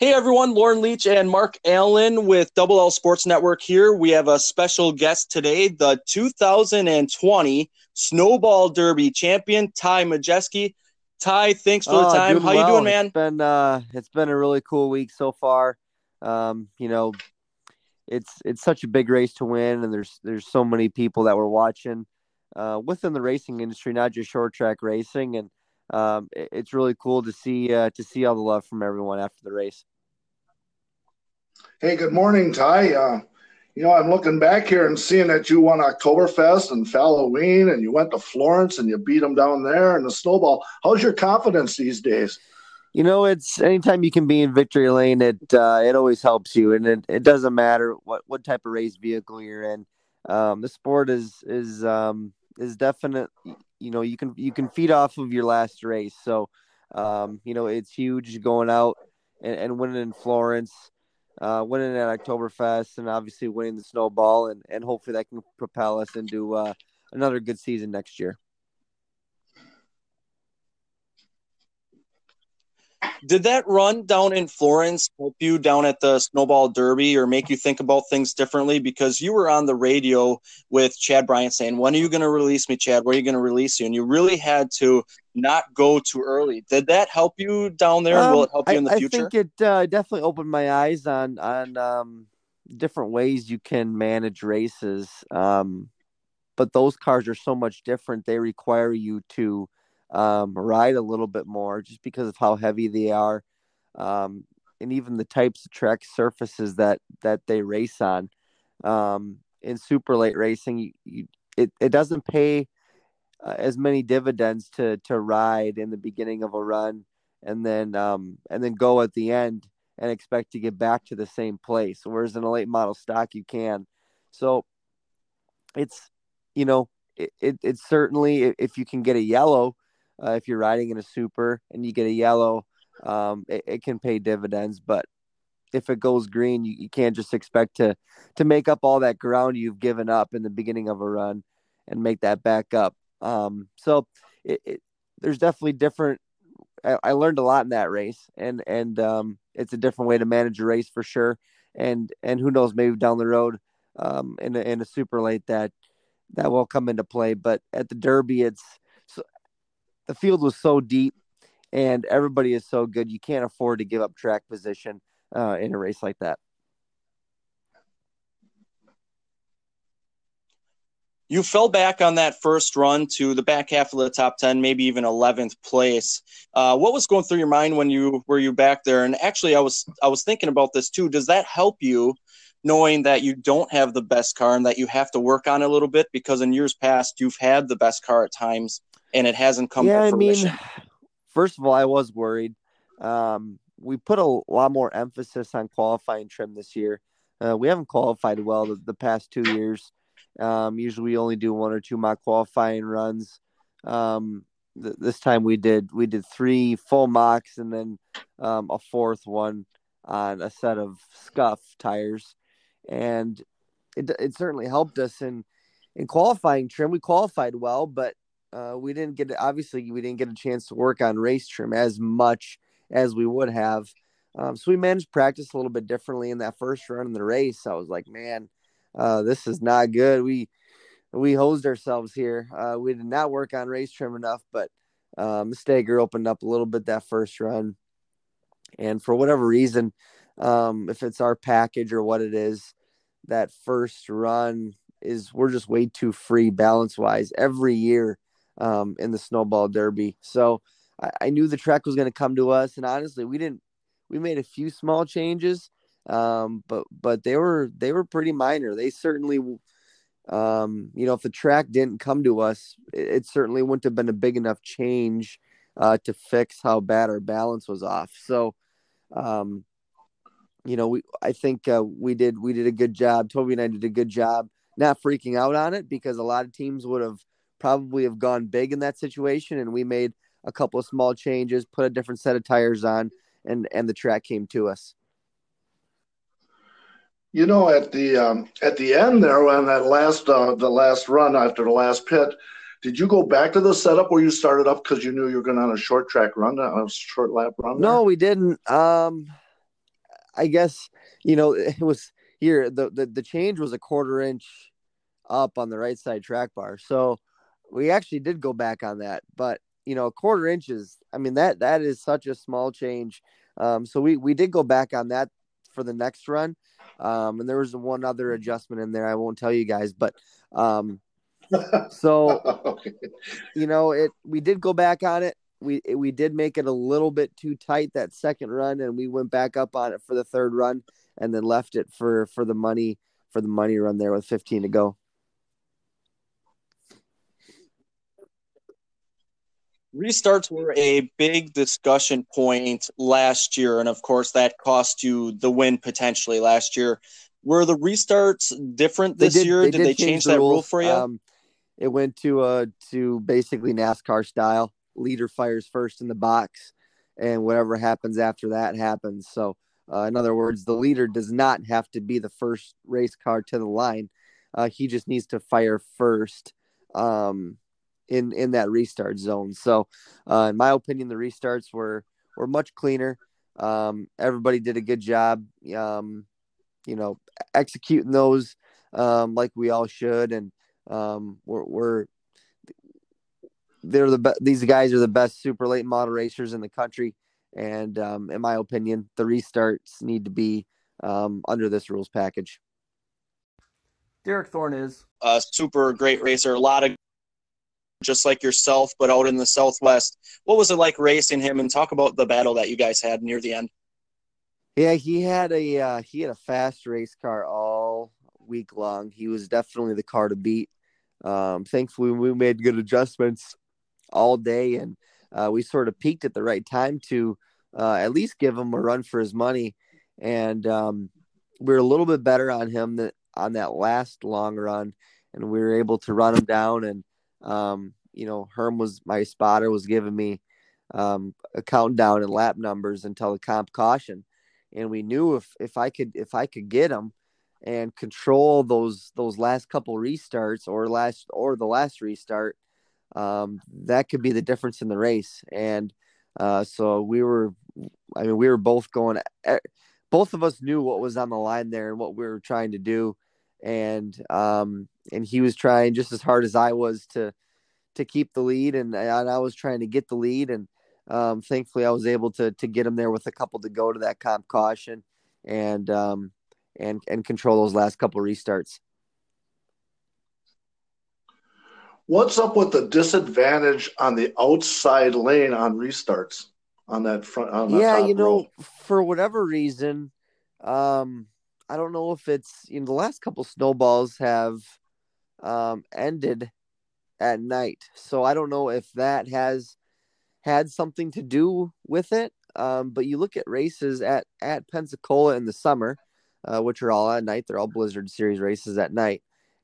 Hey everyone, Lauren Leach and Mark Allen with Double L Sports Network here. We have a special guest today, the 2020 Snowball Derby champion, Ty Majeski. Ty, thanks for the Oh, time. doing How you doing, man? It's been uh, it's been a really cool week so far. Um, you know, it's it's such a big race to win, and there's there's so many people that we're watching uh, within the racing industry, not just short track racing, and um, it- it's really cool to see uh, to see all the love from everyone after the race. Hey, good morning, Ty. Uh, you know, I'm looking back here and seeing that you won Oktoberfest and Halloween, and you went to Florence and you beat them down there in the snowball. How's your confidence these days? You know, it's anytime you can be in victory lane, it uh, it always helps you, and it, it doesn't matter what, what type of race vehicle you're in. Um, the sport is is um, is definite. You know, you can you can feed off of your last race, so um, you know it's huge going out and, and winning in Florence, uh, winning at Oktoberfest, and obviously winning the snowball, and and hopefully that can propel us into uh, another good season next year. Did that run down in Florence help you down at the Snowball Derby or make you think about things differently? Because you were on the radio with Chad Bryant saying, When are you going to release me, Chad? When are you going to release you? And you really had to not go too early. Did that help you down there? and will Um, it help you I, in the I future? I think it uh, definitely opened my eyes on on um, different ways you can manage races. Um, but those cars are so much different; they require you to um, ride a little bit more, just because of how heavy they are, um, and even the types of track surfaces that that they race on. Um, in super late racing, you, you, it it doesn't pay uh, as many dividends to to ride in the beginning of a run and then um and then go at the end and expect to get back to the same place whereas in a late model stock you can so it's you know it, it it's certainly if you can get a yellow uh, if you're riding in a super and you get a yellow um it, it can pay dividends but if it goes green you, you can't just expect to to make up all that ground you've given up in the beginning of a run and make that back up um so it, it there's definitely different I, I learned a lot in that race, and and um, it's a different way to manage a race for sure. And and who knows, maybe down the road, um, in a, in a super late that that will come into play. But at the Derby, it's the field was so deep, and everybody is so good. You can't afford to give up track position uh, in a race like that. you fell back on that first run to the back half of the top 10 maybe even 11th place uh, what was going through your mind when you were you back there and actually i was i was thinking about this too does that help you knowing that you don't have the best car and that you have to work on it a little bit because in years past you've had the best car at times and it hasn't come yeah, to I fruition mean, first of all, I was worried. Um, we put a lot more emphasis on qualifying trim this year. Uh, we haven't qualified well the, the past two years. Um, usually we only do one or two mock qualifying runs. Um, th- this time we did we did three full mocks and then um, a fourth one on a set of scuff tires, and it it certainly helped us in in qualifying trim. We qualified well, but uh, we didn't get obviously we didn't get a chance to work on race trim as much as we would have. Um, so we managed practice a little bit differently in that first run in the race. I was like, man, uh, this is not good. We we hosed ourselves here. Uh, we did not work on race trim enough, but um, Stagger opened up a little bit that first run, and for whatever reason, um, if it's our package or what it is, that first run is we're just way too free balance wise every year um, in the snowball derby. So I, I knew the track was going to come to us, and honestly, we didn't. We made a few small changes, um, but but they were they were pretty minor. They certainly, um, you know, if the track didn't come to us, it, it certainly wouldn't have been a big enough change uh, to fix how bad our balance was off. So, um, you know, we I think uh, we did we did a good job. Toby and I did a good job not freaking out on it because a lot of teams would have probably have gone big in that situation, and we made a couple of small changes, put a different set of tires on, and and the track came to us. You know, at the um, at the end there, on that last uh, the last run after the last pit, did you go back to the setup where you started up because you knew you were going on a short track run, on a short lap run? there? No, we didn't. Um, I guess you know it was here. The, the the change was a quarter inch up on the right side track bar, so we actually did go back on that. But you know, a quarter inches. I mean that that is such a small change. Um, so we we did go back on that for the next run. Um, and there was one other adjustment in there. I won't tell you guys, but um, so okay. you know it. We did go back on it. We we did make it a little bit too tight that second run, and we went back up on it for the third run, and then left it for for the money for the money run there with 15 to go. restarts were a big discussion point last year, and of course, that cost you the win potentially last year. Were the restarts different this did, year? They did, did, they change, change the that rule for you? Um, it went to uh to basically NASCAR style. Leader fires first in the box, and whatever happens after that happens. So, uh, in other words, the leader does not have to be the first race car to the line. Uh, he just needs to fire first. Um, in in that restart zone. So, uh, in my opinion, the restarts were were much cleaner. Um, everybody did a good job, um, you know, executing those um, like we all should, and um, we're, we're they're the be- these guys are the best super late model racers in the country, and um, in my opinion, the restarts need to be um, under this rules package. Derek Thorn is a super great racer. A lot of just like yourself, but out in the Southwest. What was it like racing him? And talk about the battle that you guys had near the end. Yeah, he had a uh, he had a fast race car all week long. He was definitely the car to beat. Um, thankfully, we made good adjustments all day, and uh, we sort of peaked at the right time to uh, at least give him a run for his money. And um, we were a little bit better on him that on that last long run, and we were able to run him down and um, you know, Herm was my spotter was giving me um, a countdown and lap numbers until the comp caution, and we knew if if I could if I could get him and control those those last couple restarts or last or the last restart, um, that could be the difference in the race. And uh, so we were, I mean, we were both going. Eh, both of us knew what was on the line there and what we were trying to do, and um, and he was trying just as hard as I was to to keep the lead, and, and I was trying to get the lead, and um, thankfully I was able to to get him there with a couple to go to that comp caution, and um, and and control those last couple restarts. What's up with the disadvantage on the outside lane on restarts on that front? On yeah, you know, for whatever reason, um, I don't know if it's you know the last couple snowballs have um, ended at night, so I don't know if that has had something to do with it. Um, but you look at races at at Pensacola in the summer, uh, which are all at night. They're all Blizzard Series races at night,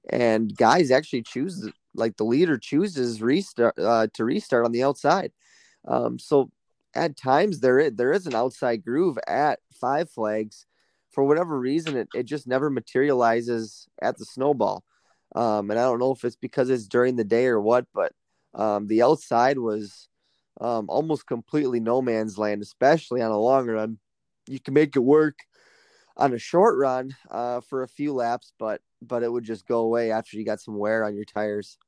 and guys actually choose like the leader chooses restart uh, to restart on the outside. Um, so at times there is, there is an outside groove at Five Flags for whatever reason, it, it just never materializes at the snowball. Um, and I don't know if it's because it's during the day or what, but um, the outside was um, almost completely no man's land, especially on a long run. You can make it work on a short run uh, for a few laps, but but it would just go away after you got some wear on your tires.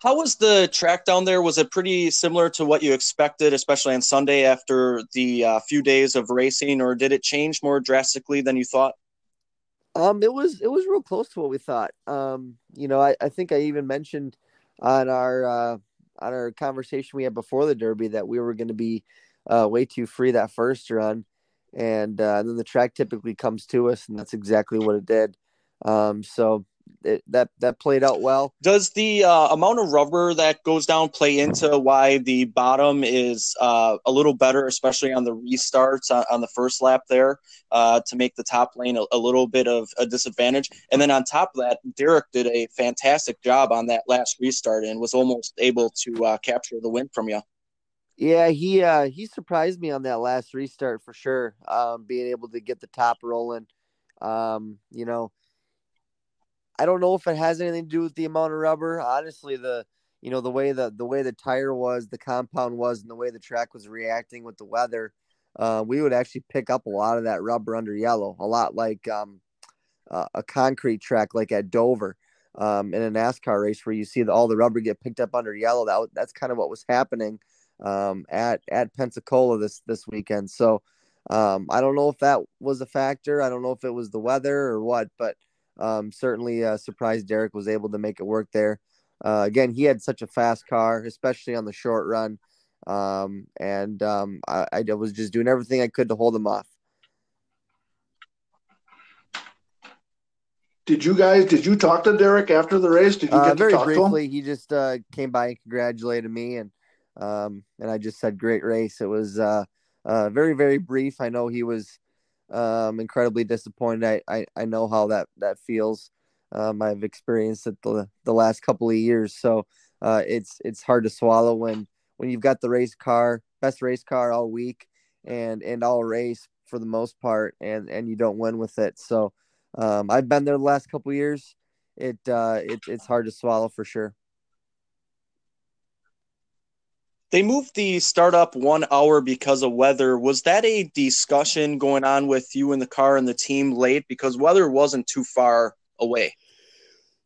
How was the track down there? Was it pretty similar to what you expected, especially on Sunday after the uh, few days of racing, or did it change more drastically than you thought? Um, it was it was real close to what we thought. Um, you know, I, I think I even mentioned on our uh, on our conversation we had before the Derby that we were going to be uh, way too free that first run, and, uh, and then the track typically comes to us, and that's exactly what it did. Um, so it, that that played out well. Does the uh, amount of rubber that goes down play into why the bottom is uh, a little better, especially on the restarts on, on the first lap there, uh, to make the top lane a, a, little bit of a disadvantage? And then on top of that, Derek did a fantastic job on that last restart and was almost able to uh, capture the win from you. Yeah, he uh, he surprised me on that last restart for sure. Um, being able to get the top rolling, um, you know I don't know if it has anything to do with the amount of rubber. Honestly, the you know the way the the way the tire was, the compound was, and the way the track was reacting with the weather. uh, we would actually pick up a lot of that rubber under yellow, a lot like um, uh, a concrete track, like at Dover um, in a NASCAR race, where you see the, all the rubber get picked up under yellow. That that's kind of what was happening um, at at Pensacola this this weekend. So um, I don't know if that was a factor. I don't know if it was the weather or what, but um, certainly uh, surprised Derek was able to make it work there. Uh, again, he had such a fast car, especially on the short run. Um, and um, I, I was just doing everything I could to hold him off. Did you guys? Did you talk to Derek after the race? Did you uh, very to talk briefly? to him? He just uh, came by and congratulated me, and um, and I just said, "Great race." It was uh, uh, very very brief. I know he was um, incredibly disappointed. I, I I know how that that feels. Um, I've experienced it the the last couple of years, so uh, it's it's hard to swallow when when you've got the race car, best race car all week, and and all race for the most part, and and you don't win with it. So um, I've been there the last couple of years. It uh, it it's hard to swallow for sure. They moved the startup one hour because of weather. Was that a discussion going on with you in the car and the team late because weather wasn't too far away?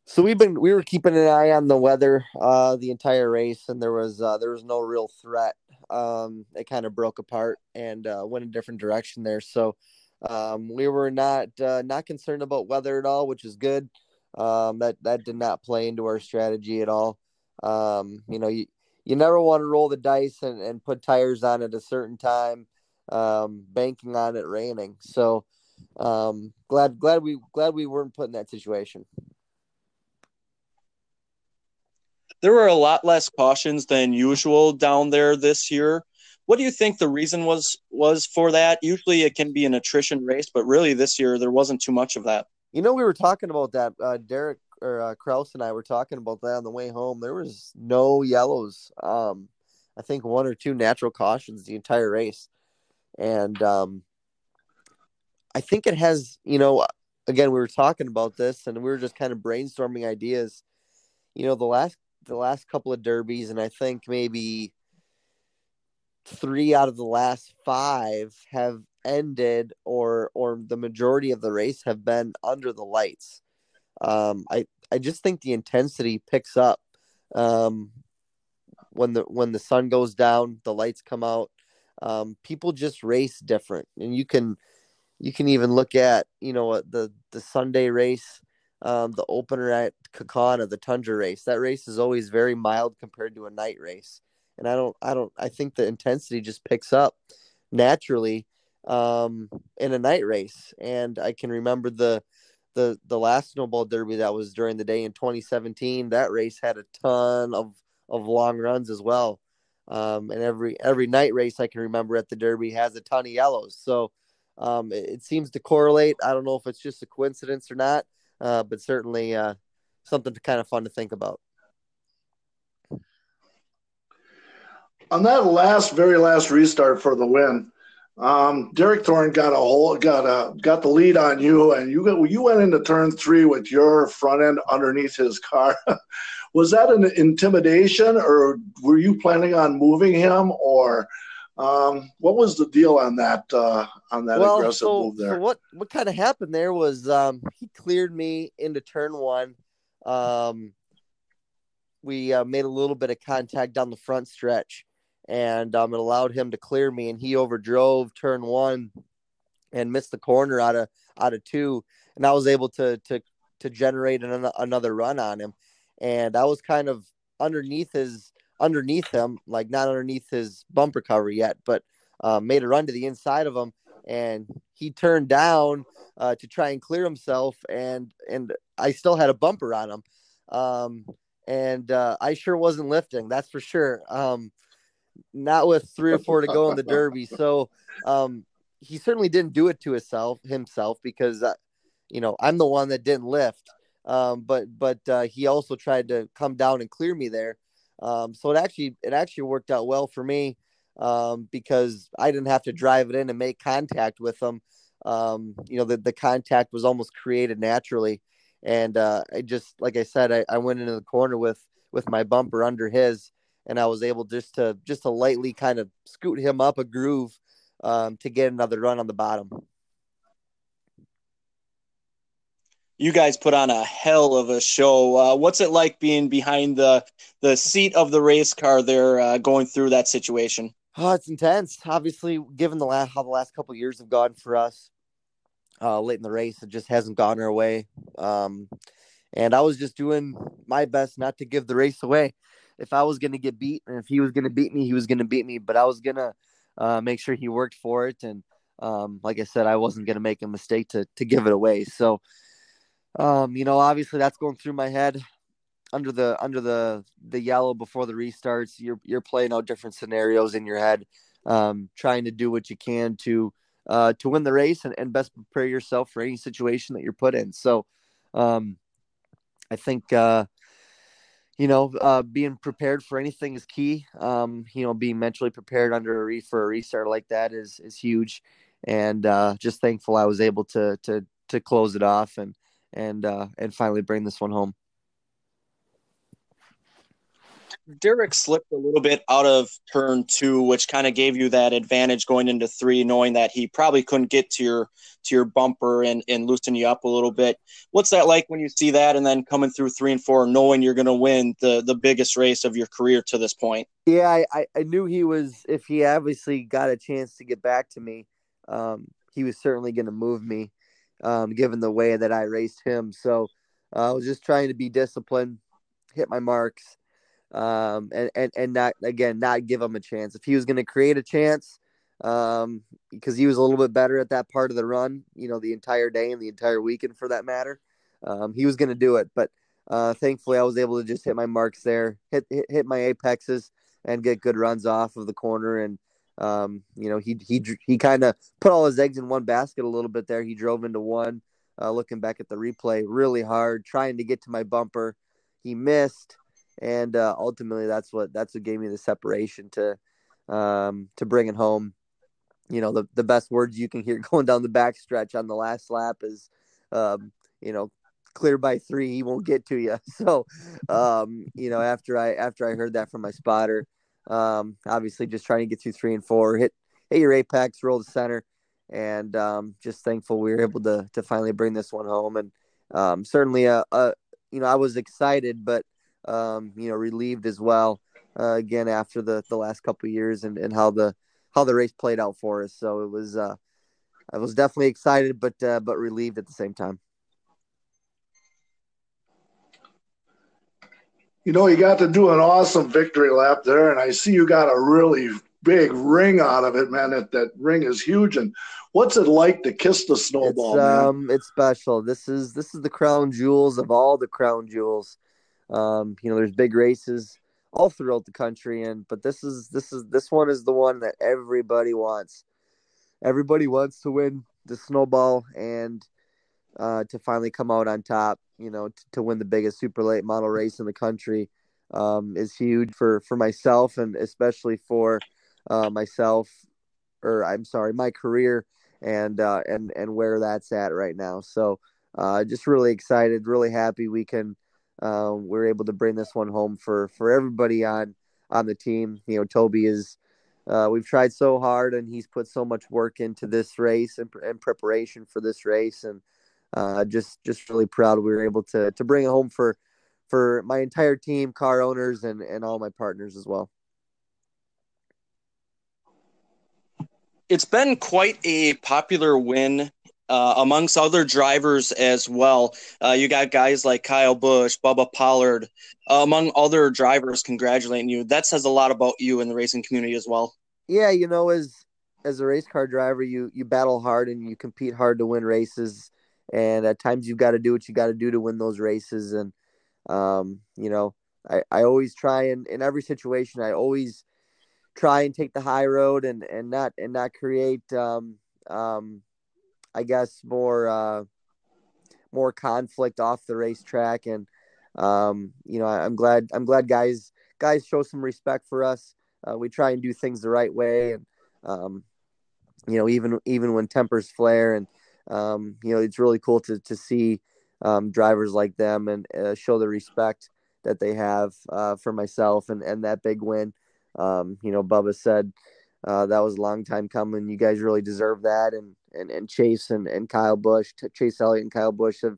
So we've been we were keeping an eye on the weather uh, the entire race, and there was uh, there was no real threat. Um, it kind of broke apart and uh, went a different direction there. So um, we were not uh, not concerned about weather at all, which is good. Um, that that did not play into our strategy at all. Um, you know, you you never want to roll the dice and, and put tires on at a certain time, um, banking on it raining. So um, glad glad we glad we weren't put in that situation. There were a lot less cautions than usual down there this year. What do you think the reason was was for that? Usually it can be an attrition race, but really this year there wasn't too much of that. You know, we were talking about that. Uh, Derek or uh, Kraus and I were talking about that on the way home. There was no yellows. Um, I think one or two natural cautions the entire race, and um, I think it has. You know, again, we were talking about this, and we were just kind of brainstorming ideas. You know, the last the last couple of derbies, and I think maybe three out of the last five have ended or or the majority of the race have been under the lights um i i just think the intensity picks up um when the when the sun goes down the lights come out. Um people just race different and you can you can even look at you know the the sunday race um the opener at Kaukauna, the tundra race. That race is always very mild compared to a night race. And I don't I don't I think the intensity just picks up naturally um, in a night race. And I can remember the the the last snowball derby that was during the day in 2017. That race had a ton of of long runs as well. Um, and every every night race I can remember at the derby has a ton of yellows. So um, it, it, seems to correlate. I don't know if it's just a coincidence or not, uh, but certainly uh, something to kind of fun to think about. on that last, very last restart for the win, um, Derek Thorn got a whole got a got the lead on you, and you got you went into turn three with your front end underneath his car. was that an intimidation, or were you planning on moving him, or um, what was the deal on that uh, on that well, aggressive so, move there? So what what kind of happened there was um, he cleared me into turn one. Um, we uh, made a little bit of contact down the front stretch and um, it allowed him to clear me. And he overdrove turn one and missed the corner out of out of two, and I was able to to to generate an, another run on him. And I was kind of underneath his underneath him, like not underneath his bumper cover yet, but uh, made a run to the inside of him, and he turned down uh, to try and clear himself, and and I still had a bumper on him. Um, and uh, I sure wasn't lifting, that's for sure. Um, not with three or four to go in the derby. So um, he certainly didn't do it to himself himself because uh, you know I'm the one that didn't lift. Um, but but uh, he also tried to come down and clear me there. Um, so it actually it actually worked out well for me um, because I didn't have to drive it in and make contact with him. Um, you know the the contact was almost created naturally, and uh, I just like I said I, I went into the corner with with my bumper under his and I was able just to just to lightly kind of scoot him up a groove um, to get another run on the bottom. You guys put on a hell of a show. Uh, what's it like being behind the the seat of the race car there, uh, going through that situation? Oh, it's intense. Obviously, given the last how the last couple years have gone for us, uh, late in the race, it just hasn't gone our way. Um, and I was just doing my best not to give the race away. If I was going to get beat, and if he was going to beat me, he was going to beat me. But I was going to uh, make sure he worked for it. And um, like I said, I wasn't going to make a mistake to to give it away. So, um, you know, obviously that's going through my head under the under the the yellow before the restarts. You're you're playing out different scenarios in your head, um, trying to do what you can to uh, to win the race and, and best prepare yourself for any situation that you're put in. So, um, I think uh, you know, uh, being prepared for anything is key. Um, you know, being mentally prepared under a re- for a restart like that is is huge, and uh, just thankful I was able to to to close it off and and uh, and finally bring this one home. Derek slipped a little bit out of turn two, which kind of gave you that advantage going into three, knowing that he probably couldn't get to your to your bumper and, and loosen you up a little bit. What's that like when you see that and then coming through three and four, knowing you're going to win the the biggest race of your career to this point? Yeah, I, I knew he was. If he obviously got a chance to get back to me, um, he was certainly going to move me, um, given the way that I raced him. So uh, I was just trying to be disciplined, hit my marks um, and, and, and not, again, not give him a chance. If he was going to create a chance, um, because he was a little bit better at that part of the run, you know, the entire day and the entire weekend for that matter, um, he was going to do it. But uh, thankfully, I was able to just hit my marks there, hit, hit, hit my apexes, and get good runs off of the corner. And, um, you know, he, he, he kind of put all his eggs in one basket a little bit there. He drove into one, uh, looking back at the replay really hard, trying to get to my bumper. He missed and uh, ultimately that's what that's what gave me the separation to um, to bring it home. You know, the the best words you can hear going down the back stretch on the last lap is, um, you know, clear by three, he won't get to you. So, um, you know, after I after I heard that from my spotter, um, obviously just trying to get through three and four, hit hit your apex, roll the center, and um, just thankful we were able to to finally bring this one home. And um, certainly, a, a you know, I was excited, but um, you know, relieved as well. Uh, again, after the the last couple years and, and how the how the race played out for us. So it was uh, I was definitely excited, but uh, but relieved at the same time. You know, you got to do an awesome victory lap there, and I see you got a really big ring out of it, man. That that ring is huge. And what's it like to kiss the snowball? It's, um, it's special. This is this is the crown jewels of all the crown jewels. Um, you know, there's big races all throughout the country, and but this is this is this one is the one that everybody wants. Everybody wants to win the snowball and uh, to finally come out on top. You know, t- to win the biggest super late model race in the country um, is huge for for myself and especially for uh, myself, or I'm sorry, my career and uh, and and where that's at right now. So, uh, just really excited, really happy we can um, we're able to bring this one home for for everybody on on the team. You know, Toby is. Uh, we've tried so hard, and he's put so much work into this race and, and preparation for this race, and uh, just just really proud we were able to to bring it home for for my entire team, car owners, and and all my partners as well. It's been quite a popular win uh, amongst other drivers as well. Uh, you got guys like Kyle Busch, Bubba Pollard, uh, among other drivers congratulating you. That says a lot about you in the racing community as well. Yeah, you know, as as a race car driver, you you battle hard and you compete hard to win races, and at times you've got to do what you got to do to win those races. And um, you know, I I always try and in every situation, I always try and take the high road and and not and not create um um I guess more uh, more conflict off the racetrack, and um, you know I, am glad I'm glad guys guys show some respect for us. Uh, we try and do things the right way, and um, you know even even when tempers flare, and um, you know it's really cool to to see um, drivers like them and uh, show the respect that they have uh, for myself and and that big win. Um, you know, Bubba said uh, that was a long time coming. You guys really deserve that, and and, and Chase and, and Kyle Busch, Chase Elliott and Kyle Busch have,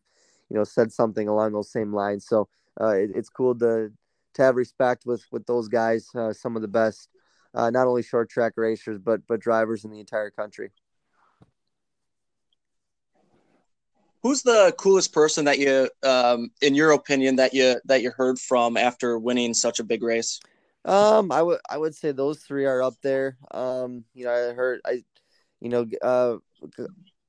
you know, said something along those same lines. So uh, it, it's cool to to have respect with with those guys, uh, some of the best, uh, not only short track racers but but drivers in the entire country. Who's the coolest person that you, um, in your opinion, that you that you heard from after winning such a big race? Um, I would I would say those three are up there. Um, you know, I heard I, you know, uh,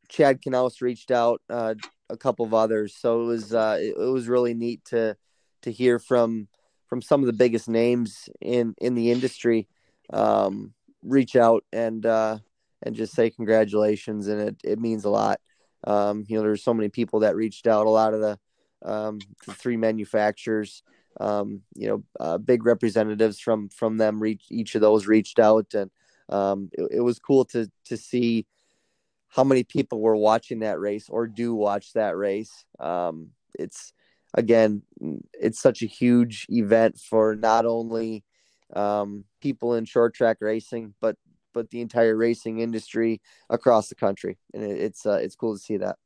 Chad Knaus reached out, uh, a couple of others, so it was uh, it, it was really neat to to hear from from some of the biggest names in in the industry, um, reach out and uh, and just say congratulations, and it it means a lot. Um, you know, there's so many people that reached out. A lot of the, um, the three manufacturers, um, you know, uh, big representatives from from them. Reach each of those reached out, and um, it, it was cool to to see how many people were watching that race or do watch that race. Um, it's again, it's such a huge event for not only um, people in short track racing, but but the entire racing industry across the country, and it, it's uh, it's cool to see that.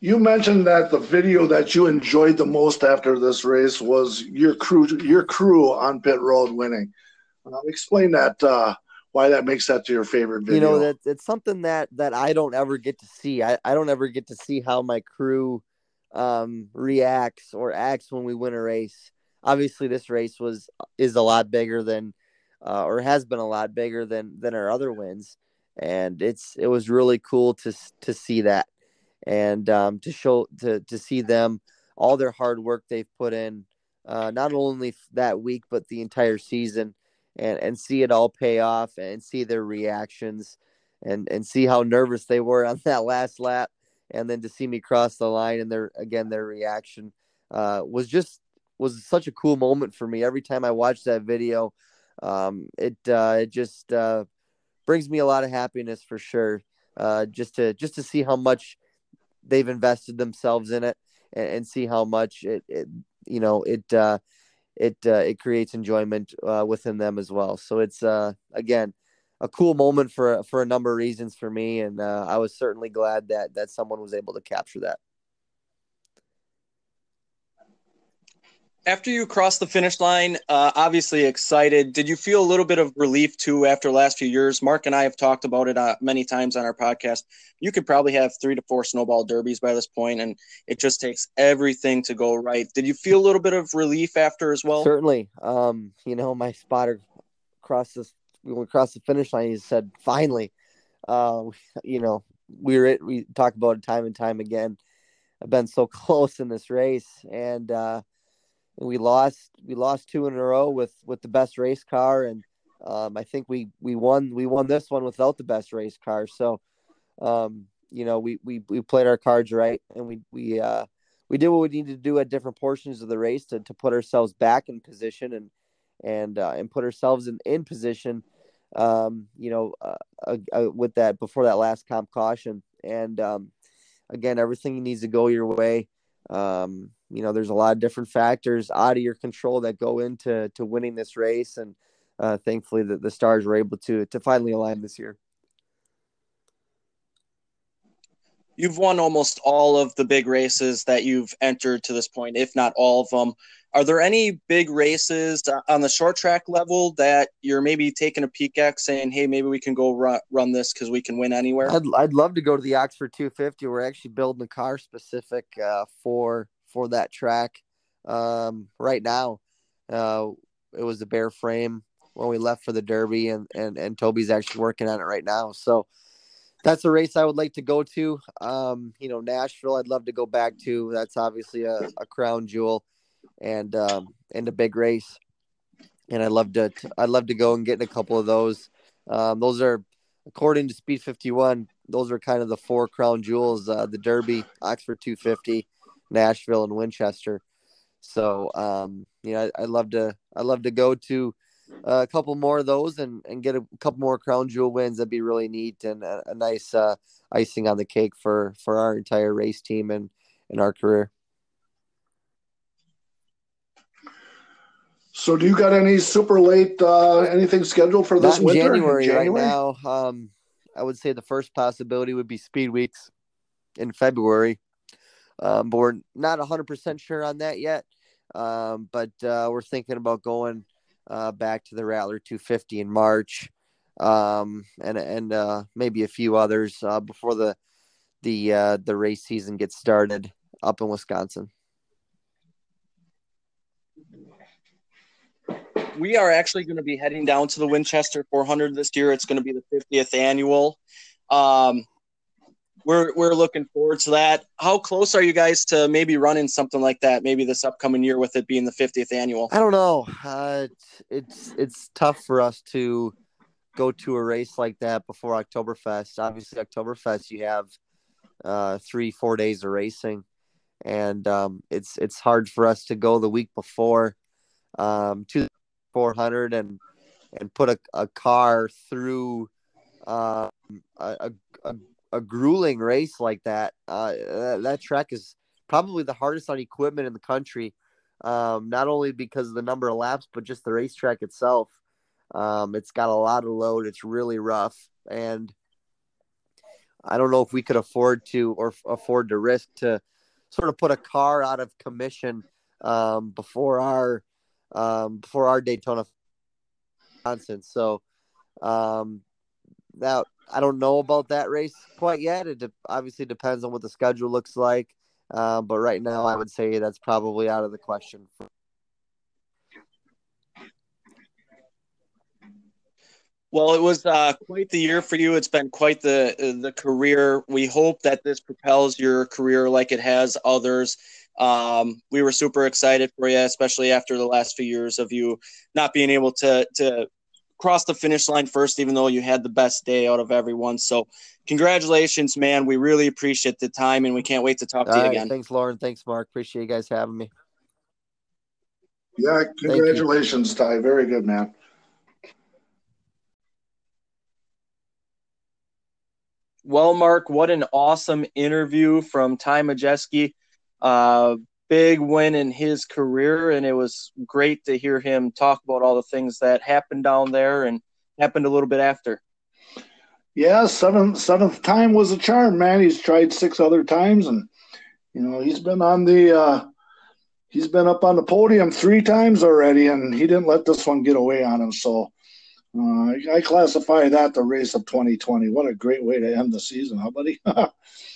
You mentioned that the video that you enjoyed the most after this race was your crew, your crew on pit road winning. Uh, explain that uh, why that makes that to your favorite video. You know that it's something that that I don't ever get to see. I, I don't ever get to see how my crew um, reacts or acts when we win a race obviously this race was is a lot bigger than uh, or has been a lot bigger than than our other wins and it's it was really cool to to see that and um, to show to to see them all their hard work they've put in uh, not only that week but the entire season and and see it all pay off and see their reactions and and see how nervous they were on that last lap and then to see me cross the line and their again their reaction uh, was just was such a cool moment for me. Every time I watch that video, um, it uh, it just uh, brings me a lot of happiness for sure. Uh, just to just to see how much they've invested themselves in it and, and see how much it, it you know it uh, it uh, it creates enjoyment uh, within them as well. So it's uh, again a cool moment for for a number of reasons for me, and uh, I was certainly glad that that someone was able to capture that. After you crossed the finish line, uh, obviously excited. Did you feel a little bit of relief too after last few years? Mark and I have talked about it uh, many times on our podcast. You could probably have three to four snowball derbies by this point, and it just takes everything to go right. Did you feel a little bit of relief after as well? Certainly. Um, you know, my spotter crossed this when we crossed the finish line. He said, "Finally." Uh, you know, we were we talk about it time and time again. I've been so close in this race, and uh, we lost we lost two in a row with with the best race car. And um, I think we we won we won this one without the best race car. So um, you know we, we we played our cards right and we we uh, we did what we needed to do at different portions of the race to, to put ourselves back in position and and uh, and put ourselves in, in position um, you know uh, uh, uh with that before that last comp caution. And um, again everything needs to go your way. Um, you know, there's a lot of different factors out of your control that go into to winning this race, and uh, thankfully the, the stars were able to to finally align this year. You've won almost all of the big races that you've entered to this point, if not all of them. Are there any big races on the short track level that you're maybe taking a peek at, saying, "Hey, maybe we can go run, run this because we can win anywhere"? I'd I'd love to go to the Oxford 250. We're actually building a car specific uh, for for that track um, right now. Uh, it was a bare frame when we left for the Derby, and and and Toby's actually working on it right now. So that's a race I would like to go to. Um, you know, Nashville, I'd love to go back to. That's obviously a, a crown jewel and um, and a big race. And I'd love to I'd love to go and get in a couple of those. Um, those are according to Speed 51. Those are kind of the four crown jewels: uh, the Derby, Oxford 250, Nashville, and Winchester. So um, you know, I, would love to I'd love to go to a couple more of those and, and get a couple more crown jewel wins. That'd be really neat and a, a nice uh, icing on the cake for for our entire race team and in our career. So, do you got any super late uh, anything scheduled for this winter? January, January? right now. Um, I would say the first possibility would be speed weeks in February, um, but we're not 100% sure on that yet. Um, but uh, we're thinking about going uh, back to the Rattler 250 in March, um, and and uh, maybe a few others uh, before the the uh, the race season gets started up in Wisconsin. we are actually going to be heading down to the Winchester 400 this year. It's going to be the 50th annual. Um, we're we're looking forward to that. How close are you guys to maybe running something like that? Maybe this upcoming year with it being the 50th annual. I don't know. Uh, it's, it's tough for us to go to a race like that before Oktoberfest. Obviously, Oktoberfest you have uh, three four days of racing, and um, it's it's hard for us to go the week before um, to 400 and and put a, a car through uh, a, a, a grueling race like that. Uh, that. Track is probably the hardest on equipment in the country. Um, not only because of the number of laps, but just the racetrack itself. Um, it's got a lot of load. It's really rough, and I don't know if we could afford to or afford to risk to sort of put a car out of commission um, before our um, before our Daytona Wisconsin. So um, that I don't know about that race quite yet. It de- obviously depends on what the schedule looks like. Uh, but right now, I would say that's probably out of the question. Well, it was uh, quite the year for you. It's been quite the the career. We hope that this propels your career like it has others. Um, we were super excited for you, especially after the last few years of you not being able to to cross the finish line first, even though you had the best day out of everyone. So, congratulations, man. We really appreciate the time, and we can't wait to talk All to you right, again. Thanks, Lauren. Thanks, Mark. Appreciate you guys having me. Yeah, congratulations, Ty. Very good, man. Well, Mark, what an awesome interview from Ty Majeski. Uh, big win in his career, and it was great to hear him talk about all the things that happened down there and happened a little bit after. Yeah, seventh seventh time was a charm, man. He's tried six other times, and you know he's been on the uh, he's been up on the podium three times already, and he didn't let this one get away on him. So uh, I classify that the race of 2020. What a great way to end the season, huh, buddy?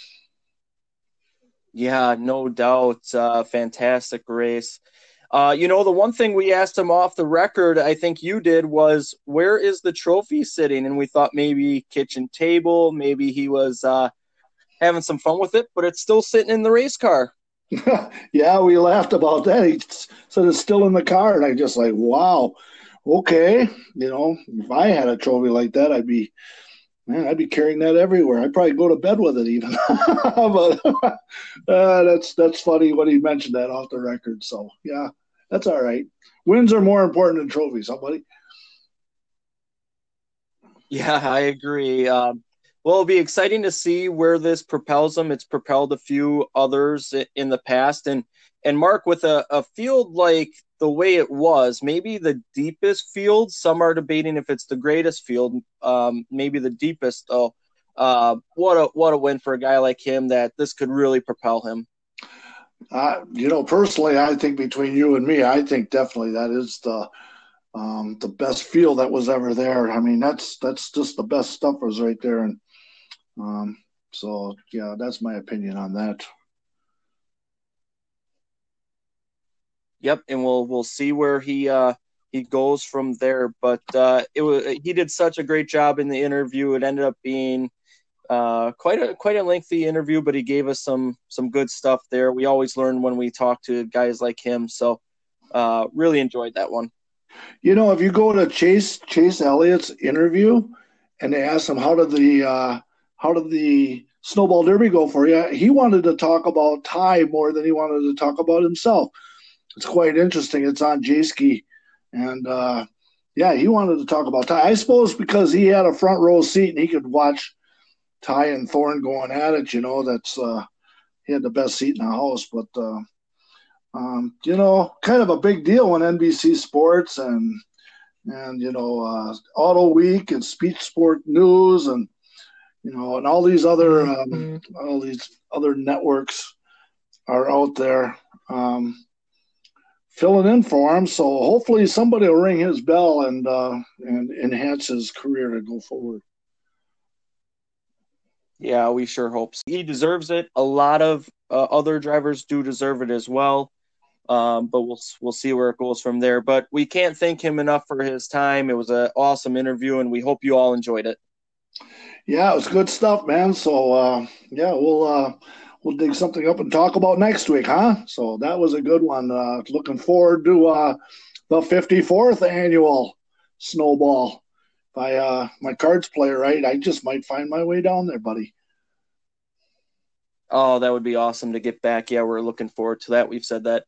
Yeah, no doubt. Uh, fantastic race. Uh, you know, the one thing we asked him off the record, I think you did, was where is the trophy sitting? And we thought maybe kitchen table, maybe he was uh, having some fun with it, but it's still sitting in the race car. yeah, we laughed about that. He said it's still in the car, and I just like, wow, okay. You know, if I had a trophy like that, I'd be man, I'd be carrying that everywhere. I'd probably go to bed with it even. but uh, that's that's funny when he mentioned that off the record. So yeah, that's all right. Wins are more important than trophies, huh, buddy? Yeah, I agree. Um, well, it'll be exciting to see where this propels them. It's propelled a few others in the past, and and Mark with a, a field like the way it was, maybe the deepest field. Some are debating if it's the greatest field, um, maybe the deepest though. Uh, what a what a win for a guy like him that this could really propel him. Uh, you know, personally, I think between you and me, I think definitely that is the um, the best field that was ever there. I mean, that's that's just the best stuff was right there, and um, so yeah, that's my opinion on that. Yep, and we'll we'll see where he uh, he goes from there. But uh, it was he did such a great job in the interview. It ended up being uh, quite a quite a lengthy interview, but he gave us some some good stuff there. We always learn when we talk to guys like him. So uh, really enjoyed that one. You know, if you go to Chase Chase Elliott's interview and they ask him how did the uh, how did the snowball derby go for you, he wanted to talk about Ty more than he wanted to talk about himself it's quite interesting. It's on Jayski, and uh, yeah, he wanted to talk about Ty. I suppose because he had a front row seat and he could watch Ty and Thorn going at it. You know, that's uh, he had the best seat in the house. But uh, um, you know, kind of a big deal when NBC Sports and and you know uh, Auto Week and Speed Sport News and you know and all these other um, mm-hmm. all these other networks are out there um, filling in for him. So hopefully somebody will ring his bell and uh, and enhance his career to go forward. Yeah, we sure hope so. he deserves it. A lot of uh, other drivers do deserve it as well. Um, but we'll we'll see where it goes from there. But we can't thank him enough for his time. It was an awesome interview, and we hope you all enjoyed it. Yeah, it was good stuff, man. So uh, yeah, we'll uh, we'll dig something up and talk about next week, huh? So that was a good one. Uh, looking forward to uh, the 54th annual Snowball. If I uh, my cards play right, I just might find my way down there, buddy. Oh, that would be awesome to get back. Yeah, we're looking forward to that. We've said that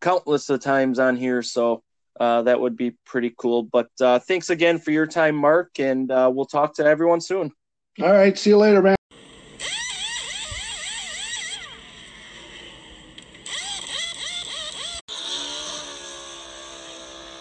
countless of times on here, so uh, that would be pretty cool. But uh, thanks again for your time, Mark, and uh, we'll talk to everyone soon. All right. See you later, man.